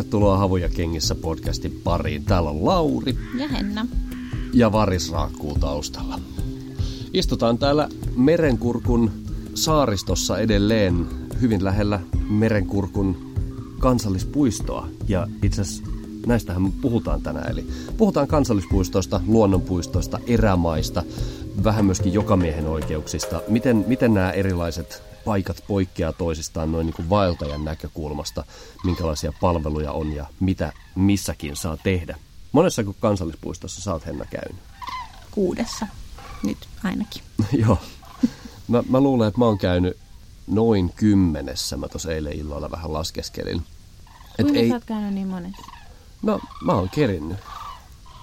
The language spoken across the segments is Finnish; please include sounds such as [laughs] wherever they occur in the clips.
Tervetuloa Havuja kengissä podcastin pariin. Täällä on Lauri. Ja Henna. Ja Varis raakkuu taustalla. Istutaan täällä Merenkurkun saaristossa edelleen hyvin lähellä Merenkurkun kansallispuistoa. Ja itse asiassa näistähän puhutaan tänään. Eli puhutaan kansallispuistoista, luonnonpuistoista, erämaista, vähän myöskin jokamiehen oikeuksista. Miten, miten nämä erilaiset paikat poikkeaa toisistaan noin niin kuin vaeltajan näkökulmasta, minkälaisia palveluja on ja mitä missäkin saa tehdä. Monessa kuin kansallispuistossa sä oot Henna käynyt? Kuudessa, nyt ainakin. [laughs] Joo. Mä, mä luulen, että mä oon käynyt noin kymmenessä. Mä tuossa eilen illalla vähän laskeskelin. Et Kuinka ei... sä oot käynyt niin monessa? No, mä oon kerinnyt.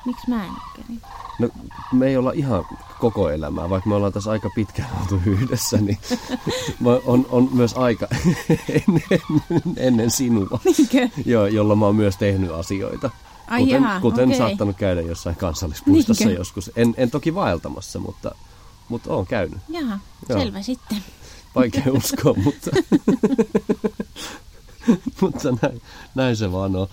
Miksi mä en kerinnyt? No, me ei olla ihan koko elämää, vaikka me ollaan tässä aika pitkään oltu yhdessä, niin [laughs] on, on myös aika [laughs] ennen, ennen sinua, jo, jolla mä oon myös tehnyt asioita. Ai kuten jaha, kuten okay. saattanut käydä jossain kansallispuistossa Niinkö? joskus. En, en toki vaeltamassa, mutta, mutta oon käynyt. Jaha, Joo. selvä sitten. Vaikea uskoa, mutta, [laughs] mutta näin, näin se vaan on.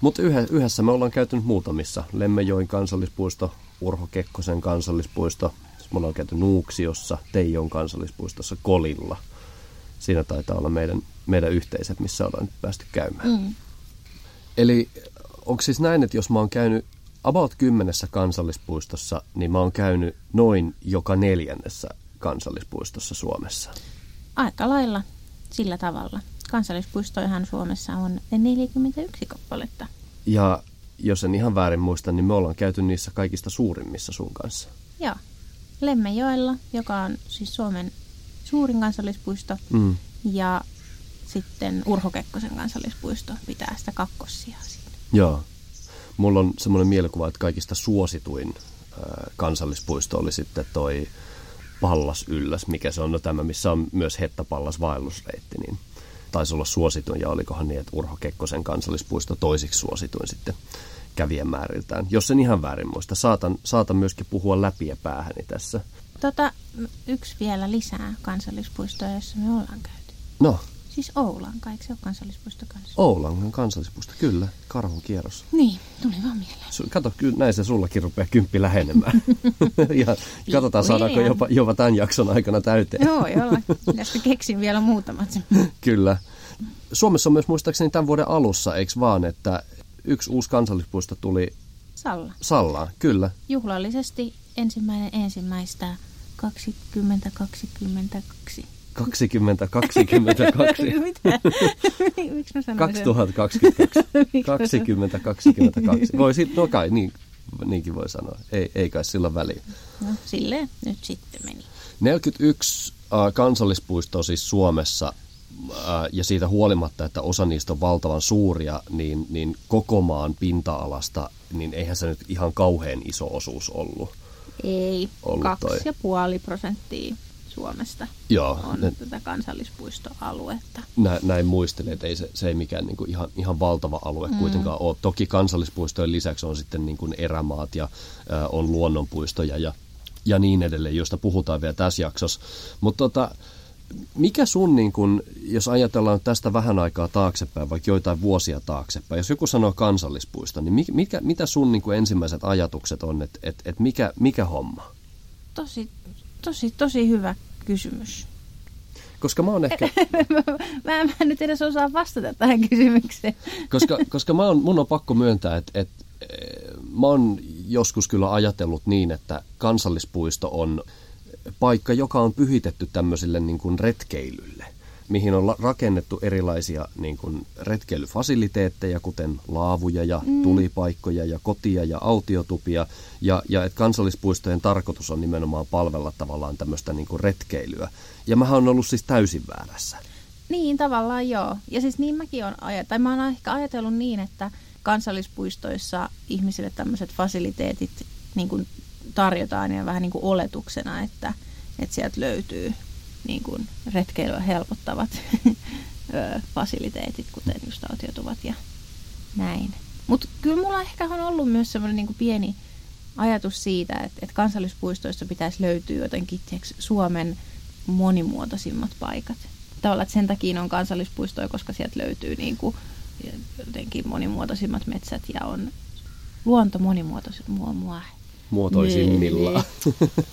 Mutta yhdessä me ollaan käyty muutamissa. Lemmejoen kansallispuisto, Urho Kekkosen kansallispuisto. Me ollaan käyty Nuuksiossa, Teijon kansallispuistossa, Kolilla. Siinä taitaa olla meidän, meidän yhteiset, missä ollaan nyt päästy käymään. Mm. Eli onko siis näin, että jos mä oon käynyt about kymmenessä kansallispuistossa, niin mä oon käynyt noin joka neljännessä kansallispuistossa Suomessa? Aika lailla sillä tavalla. Kansallispuistojahan Suomessa on 41 kappaletta. Ja jos en ihan väärin muista, niin me ollaan käyty niissä kaikista suurimmissa sun kanssa. Joo. Lemmejoella, joka on siis Suomen suurin kansallispuisto, mm. ja sitten Urho Kekkosen kansallispuisto pitää sitä kakkosia siinä. Joo. Mulla on semmoinen mielikuva, että kaikista suosituin äh, kansallispuisto oli sitten toi Pallas Ylläs, mikä se on no tämä, missä on myös Hetta Pallas vaellusreitti, niin taisi olla suosituin ja olikohan niin, että Urho Kekkosen kansallispuisto toisiksi suosituin sitten kävijämääriltään. Jos en ihan väärin muista, saatan, saatan myöskin puhua läpi ja päähäni tässä. Tota, yksi vielä lisää kansallispuistoja, jossa me ollaan käyty. No, Siis Oulan, eikö se ole kansallispuisto kanssa? Oulan kansallispuisto, kyllä. Karhun kierros. Niin, tuli vaan mieleen. Su- kato, kyllä näin se sullakin rupeaa kymppi lähenemään. [laughs] ja katsotaan, saadaanko jopa, jopa tämän jakson aikana täyteen. Joo, joo. Tästä keksin vielä muutamat. [laughs] kyllä. Suomessa on myös muistaakseni tämän vuoden alussa, eikö vaan, että yksi uusi kansallispuisto tuli Salla. Sallaan, kyllä. Juhlallisesti ensimmäinen ensimmäistä 2022. 2022. [laughs] Mitä? [laughs] Miksi mä sanoin 2022. 2022. [laughs] Voi sit, no kai, niin, niinkin voi sanoa. Ei, ei kai sillä väliin. No silleen nyt sitten meni. 41 äh, kansallispuistoa siis Suomessa äh, ja siitä huolimatta, että osa niistä on valtavan suuria, niin, niin koko maan pinta-alasta, niin eihän se nyt ihan kauhean iso osuus ollut. Ei, kaksi ja puoli prosenttia Suomesta Joo, on ne, tätä kansallispuistoaluetta. Nä, näin muistelin, että ei se, se ei mikään niin kuin ihan, ihan valtava alue mm. kuitenkaan ole. Toki kansallispuistojen lisäksi on sitten niin kuin erämaat ja ä, on luonnonpuistoja ja, ja niin edelleen, joista puhutaan vielä tässä jaksossa. Mutta tota, mikä sun, niin kun, jos ajatellaan tästä vähän aikaa taaksepäin, vaikka joitain vuosia taaksepäin, jos joku sanoo kansallispuisto, niin mikä, mitä sun niin ensimmäiset ajatukset on, että et, et mikä, mikä homma? Tosi, tosi, tosi hyvä kysymys. Koska mä oon ehkä... [laughs] mä, mä en nyt edes osaa vastata tähän kysymykseen. koska [laughs] koska mä oon, mun on pakko myöntää, että, että mä oon joskus kyllä ajatellut niin, että kansallispuisto on paikka, joka on pyhitetty tämmöisille niin kuin retkeilylle mihin on rakennettu erilaisia niin kuin retkeilyfasiliteetteja, kuten laavuja ja mm. tulipaikkoja ja kotia ja autiotupia. Ja, ja että kansallispuistojen tarkoitus on nimenomaan palvella tavallaan tämmöistä niin kuin retkeilyä. Ja mä oon ollut siis täysin väärässä. Niin, tavallaan joo. Ja siis niin mäkin olen ajatellut, tai mä oon ehkä ajatellut niin, että kansallispuistoissa ihmisille tämmöiset fasiliteetit niin kuin tarjotaan ja vähän niin kuin oletuksena, että, että sieltä löytyy niin kuin retkeilyä helpottavat [laughs] fasiliteetit, kuten just autiotuvat ja näin. Mutta kyllä mulla ehkä on ollut myös semmoinen niin pieni ajatus siitä, että, että kansallispuistoissa pitäisi löytyä jotenkin tiiäks, Suomen monimuotoisimmat paikat. Tavallaan, että sen takia on kansallispuistoja, koska sieltä löytyy niin kuin jotenkin monimuotoisimmat metsät ja on luonto monimuotoisimmat. Mua, mua. Muotoisimmillaan.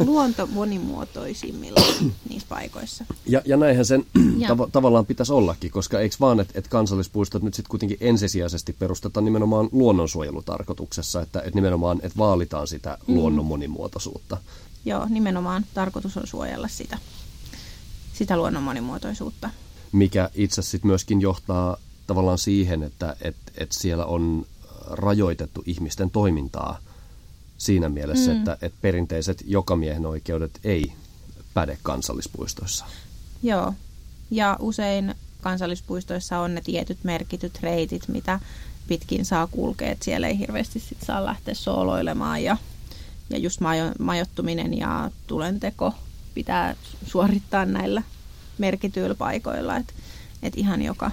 Luonto monimuotoisimmillaan [clears throat] niissä paikoissa. Ja, ja näinhän sen tav- tavallaan pitäisi ollakin, koska eikö vaan, että et kansallispuistot nyt sitten kuitenkin ensisijaisesti perustetaan nimenomaan luonnonsuojelutarkoituksessa, että et nimenomaan että vaalitaan sitä mm. luonnon monimuotoisuutta. Joo, nimenomaan tarkoitus on suojella sitä, sitä luonnon monimuotoisuutta. Mikä itse asiassa myöskin johtaa tavallaan siihen, että et, et siellä on rajoitettu ihmisten toimintaa siinä mielessä, mm. että, että perinteiset jokamiehen oikeudet ei päde kansallispuistoissa. Joo, ja usein kansallispuistoissa on ne tietyt merkityt reitit, mitä pitkin saa kulkea, että siellä ei hirveästi sit saa lähteä sooloilemaan ja, ja just majo, majoittuminen ja tulenteko pitää suorittaa näillä merkityillä paikoilla, että et ihan joka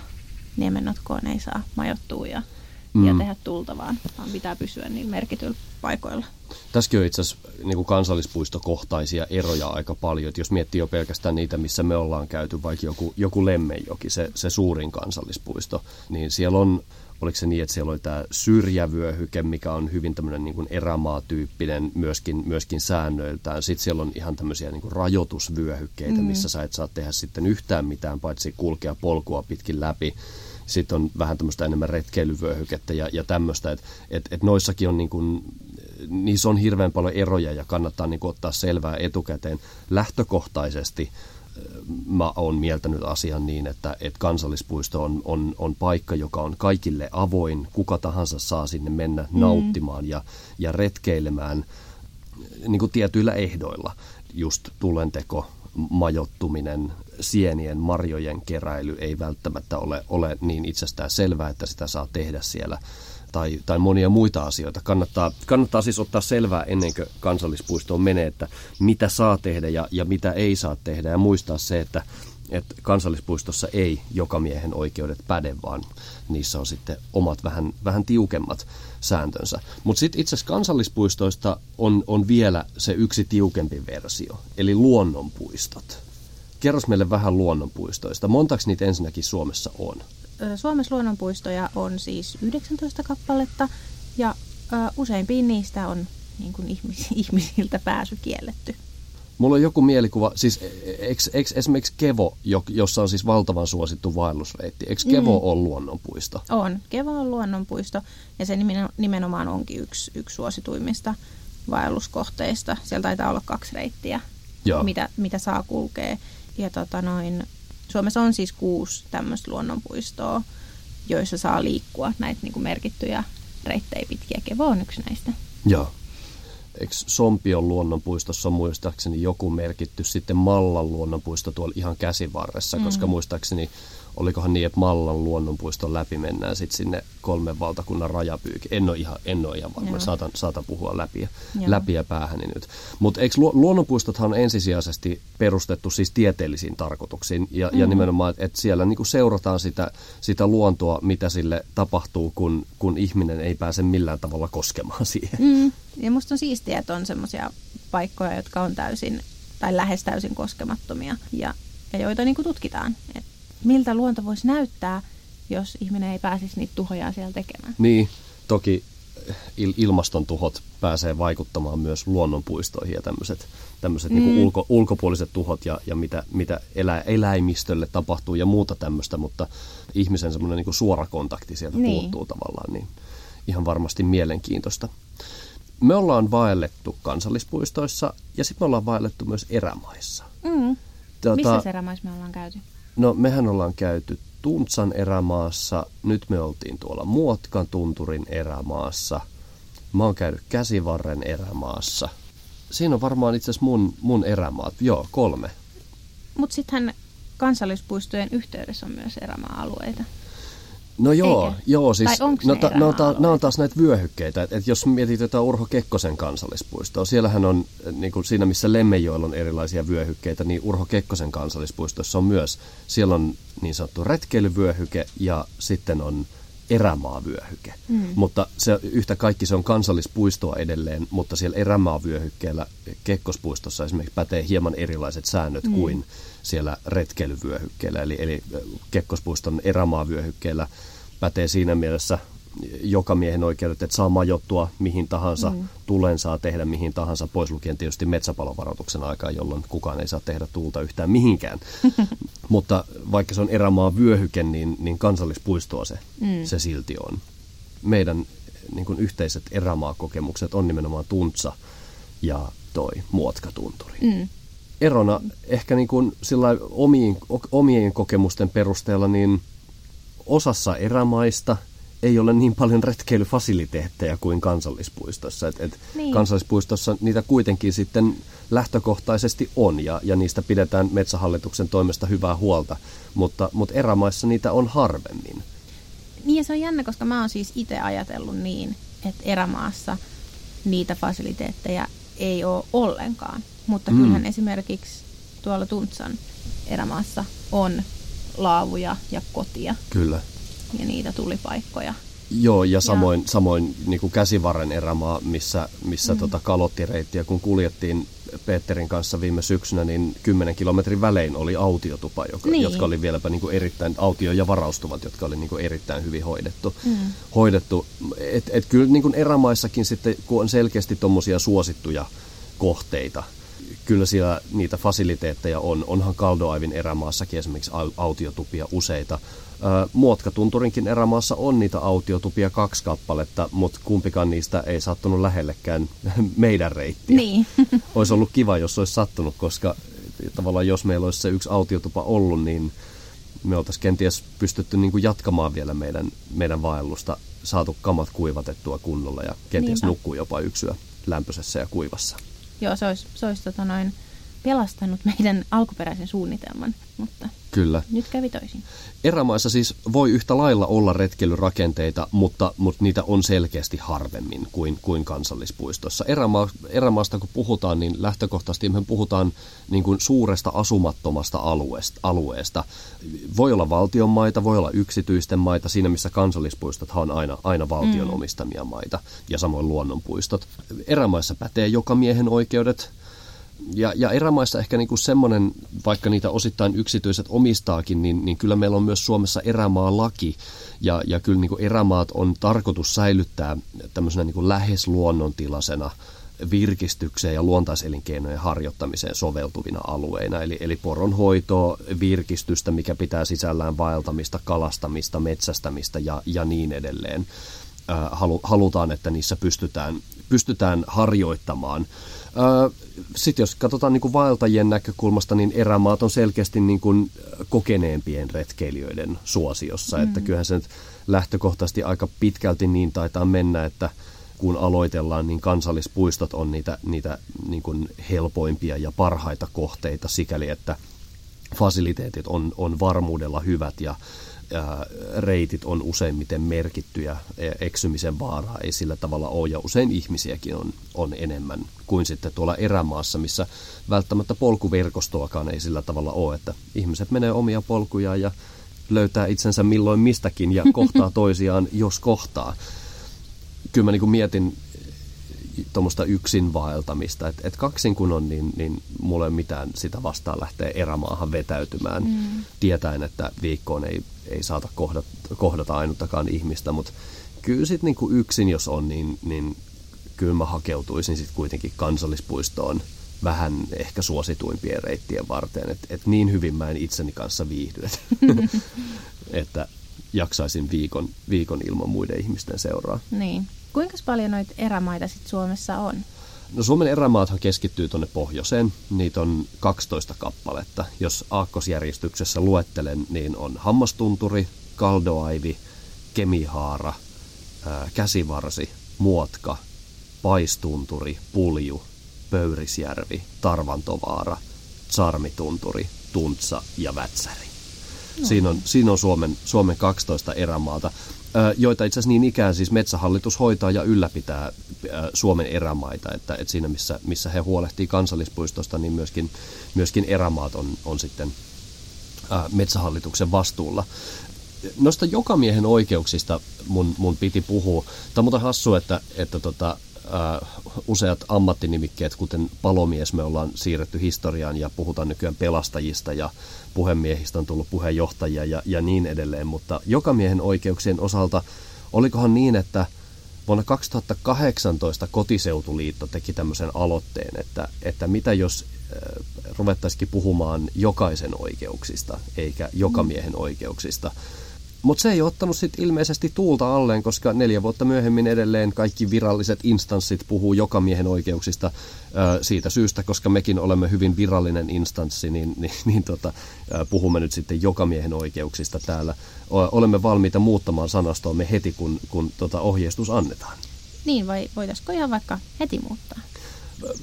niemennotkoon ei saa majoittua ja, mm. ja tehdä tulta, vaan, vaan pitää pysyä niin merkityillä paikoilla. Tässäkin on itse asiassa niin kansallispuistokohtaisia eroja aika paljon. Että jos miettii jo pelkästään niitä, missä me ollaan käyty, vaikka joku, joku Lemmenjoki, se, se suurin kansallispuisto, niin siellä on oliko se niin, että siellä oli tämä syrjävyöhyke, mikä on hyvin tämmöinen niin erämaatyyppinen myöskin, myöskin säännöiltään. Sitten siellä on ihan tämmöisiä niin rajoitusvyöhykkeitä, mm. missä sä et saa tehdä sitten yhtään mitään, paitsi kulkea polkua pitkin läpi. Sitten on vähän tämmöistä enemmän retkeilyvyöhykettä ja, ja tämmöistä, että et, et noissakin on niin kuin, niissä on hirveän paljon eroja ja kannattaa niin kuin ottaa selvää etukäteen. Lähtökohtaisesti mä oon mieltänyt asian niin, että, että kansallispuisto on, on, on paikka, joka on kaikille avoin. Kuka tahansa saa sinne mennä mm. nauttimaan ja, ja retkeilemään niin kuin tietyillä ehdoilla. Just tulenteko, majottuminen, sienien, marjojen keräily ei välttämättä ole, ole niin itsestään selvää, että sitä saa tehdä siellä tai, tai monia muita asioita. Kannattaa, kannattaa siis ottaa selvää ennen kuin kansallispuistoon menee, että mitä saa tehdä ja, ja mitä ei saa tehdä ja muistaa se, että, että kansallispuistossa ei joka miehen oikeudet päde, vaan niissä on sitten omat vähän, vähän tiukemmat sääntönsä. Mutta sitten itse asiassa kansallispuistoista on, on vielä se yksi tiukempi versio, eli luonnonpuistot. Kerros meille vähän luonnonpuistoista. Montaks niitä ensinnäkin Suomessa on? Suomessa luonnonpuistoja on siis 19 kappaletta ja useimpiin niistä on niin kuin ihmis, [laughs] ihmisiltä pääsy kielletty. Mulla on joku mielikuva, siis eikö, eikö esimerkiksi Kevo, jossa on siis valtavan suosittu vaellusreitti, eikö Kevo mm. ole luonnonpuisto? On, Kevo on luonnonpuisto ja se nimenomaan onkin yksi, yksi suosituimmista vaelluskohteista. Siellä taitaa olla kaksi reittiä, mitä, mitä saa kulkea. Ja tota noin, Suomessa on siis kuusi tämmöistä luonnonpuistoa, joissa saa liikkua näitä niin kuin merkittyjä reittejä pitkiä. Kevo on yksi näistä. Joo. Eikö Sompion luonnonpuistossa muistaakseni joku merkitty sitten Mallan luonnonpuisto tuolla ihan käsivarressa, mm. koska muistaakseni olikohan niin, että Mallan luonnonpuiston läpi mennään sitten sinne kolmen valtakunnan rajapyyki. En ole ihan, en ole ihan varma, saatan, saatan puhua läpi ja, läpi ja päähäni nyt. Mutta eikö lu, luonnonpuistothan on ensisijaisesti perustettu siis tieteellisiin tarkoituksiin ja, mm. ja nimenomaan, että siellä niinku seurataan sitä, sitä luontoa, mitä sille tapahtuu, kun, kun ihminen ei pääse millään tavalla koskemaan siihen. Mm. Ja musta on siistiä, että on semmoisia paikkoja, jotka on täysin tai lähes täysin koskemattomia ja, ja joita niinku tutkitaan. Et miltä luonto voisi näyttää, jos ihminen ei pääsisi niitä tuhoja siellä tekemään. Niin, toki il- ilmaston tuhot pääsee vaikuttamaan myös luonnonpuistoihin ja tämmöiset, tämmöiset niinku mm. niin ulko, ulkopuoliset tuhot ja, ja mitä, mitä elä, eläimistölle tapahtuu ja muuta tämmöistä, mutta ihmisen semmoinen niin suora kontakti sieltä niin. puuttuu tavallaan, niin ihan varmasti mielenkiintoista. Me ollaan vaellettu kansallispuistoissa ja sitten me ollaan vaellettu myös erämaissa. Mm. Tuota, Missä erämaissa me ollaan käyty? No mehän ollaan käyty Tuntsan erämaassa, nyt me oltiin tuolla Muotkan tunturin erämaassa. Mä oon käynyt Käsivarren erämaassa. Siinä on varmaan itse asiassa mun, mun erämaat, joo, kolme. Mutta sittenhän kansallispuistojen yhteydessä on myös erämaa-alueita. No joo, Eikä? joo siis no, ta, no, ta, nämä on taas näitä vyöhykkeitä. Et, et jos mietit jotain Urho Kekkosen kansallispuistoa, siellähän on niin kuin siinä, missä Lemmenjoella on erilaisia vyöhykkeitä, niin Urho Kekkosen kansallispuistossa on myös, siellä on niin sanottu retkeilyvyöhyke ja sitten on erämaavyöhyke. Mm. Mutta se, yhtä kaikki se on kansallispuistoa edelleen, mutta siellä erämaavyöhykkeellä Kekkospuistossa esimerkiksi pätee hieman erilaiset säännöt mm. kuin siellä retkeilyvyöhykkeellä. Eli, eli Kekkospuiston erämaavyöhykkeellä pätee siinä mielessä joka miehen oikeudet, että saa majoittua mihin tahansa, mm. tulen saa tehdä mihin tahansa, pois lukien tietysti metsäpalovaroituksen aikaa, jolloin kukaan ei saa tehdä tuulta yhtään mihinkään. [laughs] Mutta vaikka se on erämaa vyöhyke, niin, niin kansallispuistoa se, mm. se silti on. Meidän niin kuin yhteiset erämaakokemukset on nimenomaan Tuntsa ja toi Muotkatunturi. Mm. Erona ehkä niin kuin sillä omien, omien kokemusten perusteella, niin osassa erämaista – ei ole niin paljon retkeilyfasiliteetteja kuin kansallispuistossa. Et, et niin. Kansallispuistossa niitä kuitenkin sitten lähtökohtaisesti on ja, ja niistä pidetään metsähallituksen toimesta hyvää huolta, mutta, mutta erämaissa niitä on harvemmin. Niin ja se on jännä, koska mä oon siis itse ajatellut niin, että erämaassa niitä fasiliteetteja ei ole ollenkaan. Mutta mm. kyllähän esimerkiksi tuolla Tuntsan erämaassa on laavuja ja kotia. Kyllä ja niitä tulipaikkoja. Joo, ja samoin, ja... samoin niin kuin käsivarren erämaa, missä, missä mm. tota kalottireittiä, kun kuljettiin Peterin kanssa viime syksynä, niin 10 kilometrin välein oli autiotupa, joka, niin. jotka oli vieläpä niin kuin erittäin, autio- ja varaustuvat, jotka oli niin kuin erittäin hyvin hoidettu. Mm. hoidettu. Et, et kyllä niin kuin erämaissakin sitten, kun on selkeästi tuommoisia suosittuja kohteita, kyllä siellä niitä fasiliteetteja on. Onhan Kaldoaivin erämaassakin esimerkiksi autiotupia useita. Muotkatunturinkin erämaassa on niitä autiotupia kaksi kappaletta, mutta kumpikaan niistä ei sattunut lähellekään [laughs] meidän reittiä. Niin. [laughs] olisi ollut kiva, jos olisi sattunut, koska tavallaan jos meillä olisi se yksi autiotupa ollut, niin me oltaisiin kenties pystytty niin kuin jatkamaan vielä meidän, meidän vaellusta, saatu kamat kuivatettua kunnolla ja kenties Niinpä. nukkuu jopa yksyä lämpöisessä ja kuivassa. Joo, se olisi, se olisi tota noin, pelastanut meidän alkuperäisen suunnitelman, mutta Kyllä. nyt kävi toisin. Erämaissa siis voi yhtä lailla olla retkeilyrakenteita, mutta, mutta niitä on selkeästi harvemmin kuin, kuin kansallispuistossa. Erämaa, erämaasta kun puhutaan, niin lähtökohtaisesti me puhutaan niin kuin suuresta asumattomasta alueesta, alueesta. Voi olla valtion maita, voi olla yksityisten maita, siinä missä kansallispuistothan on aina, aina valtion mm. omistamia maita ja samoin luonnonpuistot. Erämaissa pätee joka miehen oikeudet, ja, ja erämaissa ehkä niin kuin semmoinen, vaikka niitä osittain yksityiset omistaakin, niin, niin kyllä meillä on myös Suomessa erämaalaki. Ja, ja kyllä niin kuin erämaat on tarkoitus säilyttää tämmöisenä niin kuin lähes luonnontilaisena virkistykseen ja luontaiselinkeinojen harjoittamiseen soveltuvina alueina. Eli, eli poronhoitoa, virkistystä, mikä pitää sisällään vaeltamista, kalastamista, metsästämistä ja, ja niin edelleen. halutaan, että niissä pystytään, pystytään harjoittamaan – sitten jos katsotaan niin kuin vaeltajien näkökulmasta, niin erämaat on selkeästi niin kuin kokeneempien retkeilijöiden suosiossa. Mm. Että kyllähän se nyt lähtökohtaisesti aika pitkälti niin taitaa mennä, että kun aloitellaan, niin kansallispuistot on niitä, niitä niin kuin helpoimpia ja parhaita kohteita sikäli, että fasiliteetit on, on varmuudella hyvät ja reitit on useimmiten merkittyjä, e, eksymisen vaaraa ei sillä tavalla ole, ja usein ihmisiäkin on, on enemmän kuin sitten tuolla erämaassa, missä välttämättä polkuverkostoakaan ei sillä tavalla ole, että ihmiset menee omia polkujaan ja löytää itsensä milloin mistäkin ja kohtaa [laughs] toisiaan, jos kohtaa. Kyllä mä niin kuin mietin tuommoista yksin vaeltamista. Että et kaksin kun on, niin, niin mulla ei mitään sitä vastaan lähteä erämaahan vetäytymään, mm. tietäen, että viikkoon ei, ei saata kohdata, kohdata ainuttakaan ihmistä, mutta kyllä sitten niinku yksin jos on, niin, niin kyllä mä hakeutuisin sitten kuitenkin kansallispuistoon vähän ehkä suosituimpien reittien varten. Että et niin hyvin mä en itseni kanssa viihdy, että, [laughs] että jaksaisin viikon, viikon ilman muiden ihmisten seuraa. Niin. Kuinka paljon noita erämaita sit Suomessa on? No Suomen erämaathan keskittyy tuonne pohjoiseen. Niitä on 12 kappaletta. Jos aakkosjärjestyksessä luettelen, niin on Hammastunturi, Kaldoaivi, Kemihaara, ää, Käsivarsi, Muotka, Paistunturi, Pulju, Pöyrisjärvi, Tarvantovaara, Sarmitunturi, Tuntsa ja Vätsäri. No. Siinä on, siinä on Suomen, Suomen 12 erämaata joita itse asiassa niin ikään siis Metsähallitus hoitaa ja ylläpitää Suomen erämaita, että, että siinä missä, missä he huolehtii kansallispuistosta, niin myöskin, myöskin erämaat on, on sitten Metsähallituksen vastuulla. Noista jokamiehen oikeuksista mun, mun piti puhua. Tämä on muuten hassu, että, että tota, äh, useat ammattinimikkeet, kuten palomies, me ollaan siirretty historiaan ja puhutaan nykyään pelastajista ja puhemiehistä on tullut puheenjohtajia ja, ja niin edelleen, mutta jokamiehen oikeuksien osalta olikohan niin, että vuonna 2018 Kotiseutuliitto teki tämmöisen aloitteen, että, että mitä jos äh, ruvettaisikin puhumaan jokaisen oikeuksista eikä jokamiehen oikeuksista. Mutta se ei ottanut sitten ilmeisesti tuulta alleen, koska neljä vuotta myöhemmin edelleen kaikki viralliset instanssit puhuu joka miehen oikeuksista ö, siitä syystä, koska mekin olemme hyvin virallinen instanssi, niin, niin, niin tota, ö, puhumme nyt sitten joka miehen oikeuksista täällä. O, olemme valmiita muuttamaan sanastoamme heti, kun, kun tota ohjeistus annetaan. Niin, vai voitaisiko ihan vaikka heti muuttaa?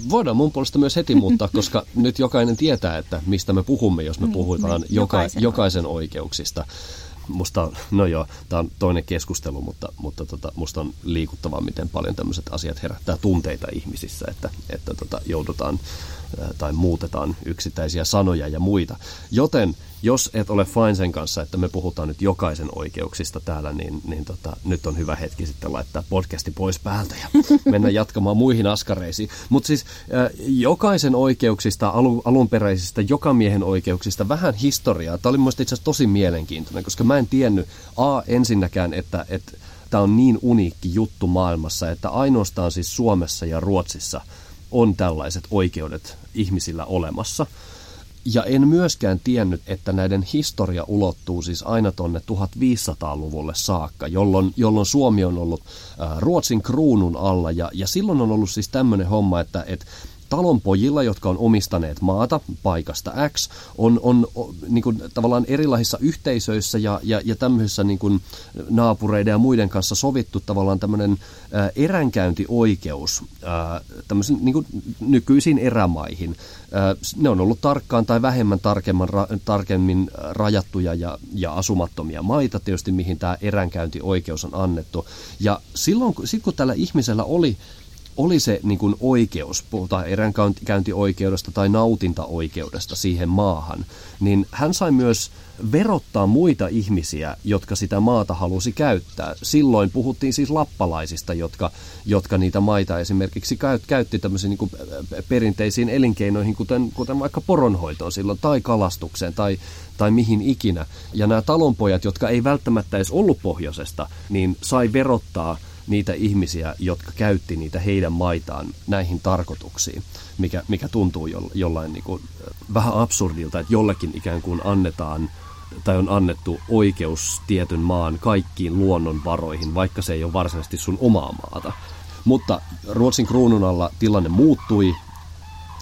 Voidaan mun puolesta myös heti muuttaa, koska nyt jokainen tietää, että mistä me puhumme, jos me niin, puhutaan niin, joka, jokaisen, jokaisen oikeuksista musta, no joo, tämä on toinen keskustelu, mutta, mutta tota, musta on liikuttavaa, miten paljon tämmöiset asiat herättää tunteita ihmisissä, että, että tota, joudutaan tai muutetaan yksittäisiä sanoja ja muita. Joten jos et ole fine sen kanssa, että me puhutaan nyt jokaisen oikeuksista täällä, niin, niin tota, nyt on hyvä hetki sitten laittaa podcasti pois päältä ja [laughs] mennä jatkamaan muihin askareisiin. Mutta siis jokaisen oikeuksista, alu, alunperäisistä, jokamiehen oikeuksista vähän historiaa. Tämä oli mielestäni itse asiassa tosi mielenkiintoinen, koska mä en tiennyt A ensinnäkään, että, että tämä on niin uniikki juttu maailmassa, että ainoastaan siis Suomessa ja Ruotsissa on tällaiset oikeudet ihmisillä olemassa – ja en myöskään tiennyt, että näiden historia ulottuu siis aina tuonne 1500-luvulle saakka, jolloin, jolloin Suomi on ollut äh, Ruotsin kruunun alla. Ja, ja silloin on ollut siis tämmöinen homma, että, että talonpojilla, jotka on omistaneet maata paikasta X, on, on, niin kuin, tavallaan erilaisissa yhteisöissä ja, ja, ja tämmöisissä niin kuin, naapureiden ja muiden kanssa sovittu tavallaan tämmöinen ää, eränkäyntioikeus ää, tämmöisen, niin kuin, nykyisiin erämaihin. Ää, ne on ollut tarkkaan tai vähemmän ra, tarkemmin rajattuja ja, ja asumattomia maita tietysti, mihin tämä eränkäyntioikeus on annettu. Ja silloin, sit kun tällä ihmisellä oli oli se niin kuin oikeus, puhutaan eränkäyntioikeudesta tai nautintaoikeudesta siihen maahan, niin hän sai myös verottaa muita ihmisiä, jotka sitä maata halusi käyttää. Silloin puhuttiin siis lappalaisista, jotka, jotka niitä maita esimerkiksi käytti tämmöisiin niin perinteisiin elinkeinoihin, kuten, kuten vaikka poronhoitoon silloin, tai kalastukseen, tai, tai mihin ikinä. Ja nämä talonpojat, jotka ei välttämättä edes ollut pohjoisesta, niin sai verottaa niitä ihmisiä, jotka käytti niitä heidän maitaan näihin tarkoituksiin, mikä, mikä tuntuu jollain niin kuin, vähän absurdilta, että jollekin ikään kuin annetaan tai on annettu oikeus tietyn maan kaikkiin luonnonvaroihin, vaikka se ei ole varsinaisesti sun omaa maata. Mutta Ruotsin kruunun alla tilanne muuttui.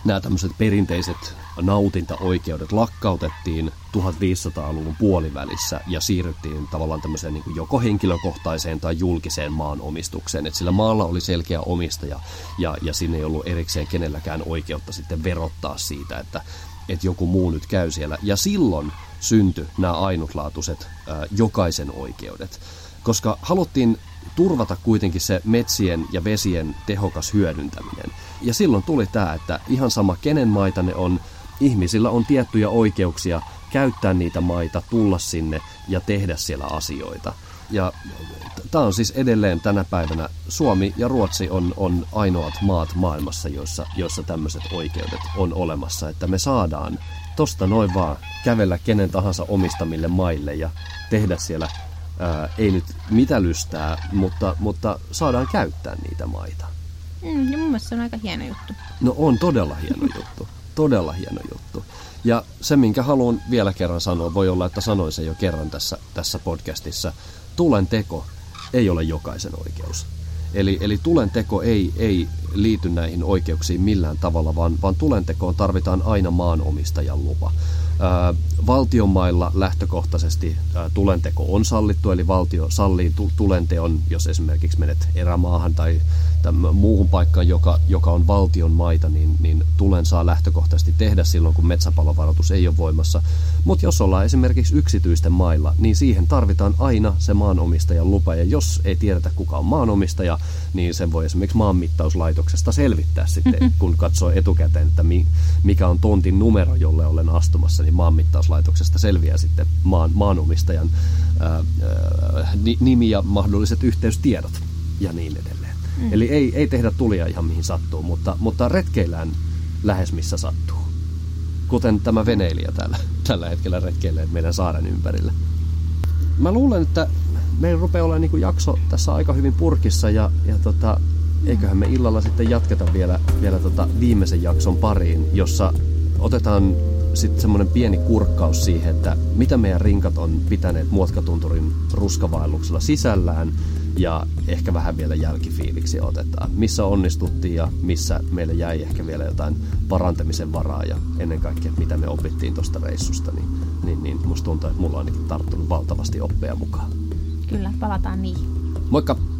Nämä tämmöiset perinteiset nautintaoikeudet lakkautettiin 1500-luvun puolivälissä ja siirryttiin tavallaan tämmöiseen niin kuin joko henkilökohtaiseen tai julkiseen maanomistukseen. Että sillä maalla oli selkeä omistaja ja, ja sinne ei ollut erikseen kenelläkään oikeutta sitten verottaa siitä, että, että joku muu nyt käy siellä. Ja silloin syntyi nämä ainutlaatuiset ää, jokaisen oikeudet, koska haluttiin turvata kuitenkin se metsien ja vesien tehokas hyödyntäminen. Ja silloin tuli tämä, että ihan sama kenen maita ne on, ihmisillä on tiettyjä oikeuksia käyttää niitä maita, tulla sinne ja tehdä siellä asioita. Ja tämä on siis edelleen tänä päivänä, Suomi ja Ruotsi on, on ainoat maat maailmassa, joissa, joissa tämmöiset oikeudet on olemassa, että me saadaan tosta noin vaan kävellä kenen tahansa omistamille maille ja tehdä siellä, ää, ei nyt mitä lystää, mutta, mutta saadaan käyttää niitä maita. Mm, ja mun mielestä se on aika hieno juttu. No on todella hieno juttu todella hieno juttu. Ja se, minkä haluan vielä kerran sanoa, voi olla, että sanoin sen jo kerran tässä, tässä podcastissa, tulen teko ei ole jokaisen oikeus. Eli, eli tulen teko ei, ei liity näihin oikeuksiin millään tavalla, vaan, vaan tulentekoon tarvitaan aina maanomistajan lupa. Ää, valtionmailla lähtökohtaisesti ää, tulenteko on sallittu, eli valtio sallii tulenteon, jos esimerkiksi menet erämaahan tai muuhun paikkaan, joka, joka on valtion maita, niin, niin tulen saa lähtökohtaisesti tehdä silloin, kun metsäpalovaroitus ei ole voimassa. Mutta jos ollaan esimerkiksi yksityisten mailla, niin siihen tarvitaan aina se maanomistajan lupa. Ja jos ei tiedetä, kuka on maanomistaja, niin sen voi esimerkiksi maanmittauslaitoksesta selvittää sitten, mm-hmm. kun katsoo etukäteen, että mi, mikä on tontin numero, jolle olen astumassa, niin maanmittauslaitoksesta selviää sitten maan, maanomistajan ää, ää, nimi ja mahdolliset yhteystiedot ja niin edelleen. Mm. Eli ei, ei tehdä tulia ihan mihin sattuu, mutta, mutta retkeillään lähes missä sattuu. Kuten tämä veneilijä täällä, [laughs] tällä hetkellä retkeilee meidän saaren ympärillä. Mä luulen, että meillä rupeaa olemaan niin jakso tässä aika hyvin purkissa ja, ja tota, eiköhän me illalla sitten jatketa vielä, vielä tota viimeisen jakson pariin, jossa otetaan sitten semmoinen pieni kurkkaus siihen, että mitä meidän rinkat on pitäneet Muotkatunturin ruskavaelluksella sisällään ja ehkä vähän vielä jälkifiiliksi otetaan. Missä onnistuttiin ja missä meille jäi ehkä vielä jotain parantamisen varaa ja ennen kaikkea mitä me opittiin tuosta reissusta, niin, niin, niin musta tuntuu, että mulla on ainakin tarttunut valtavasti oppeja mukaan. Kyllä, palataan niihin. Moikka!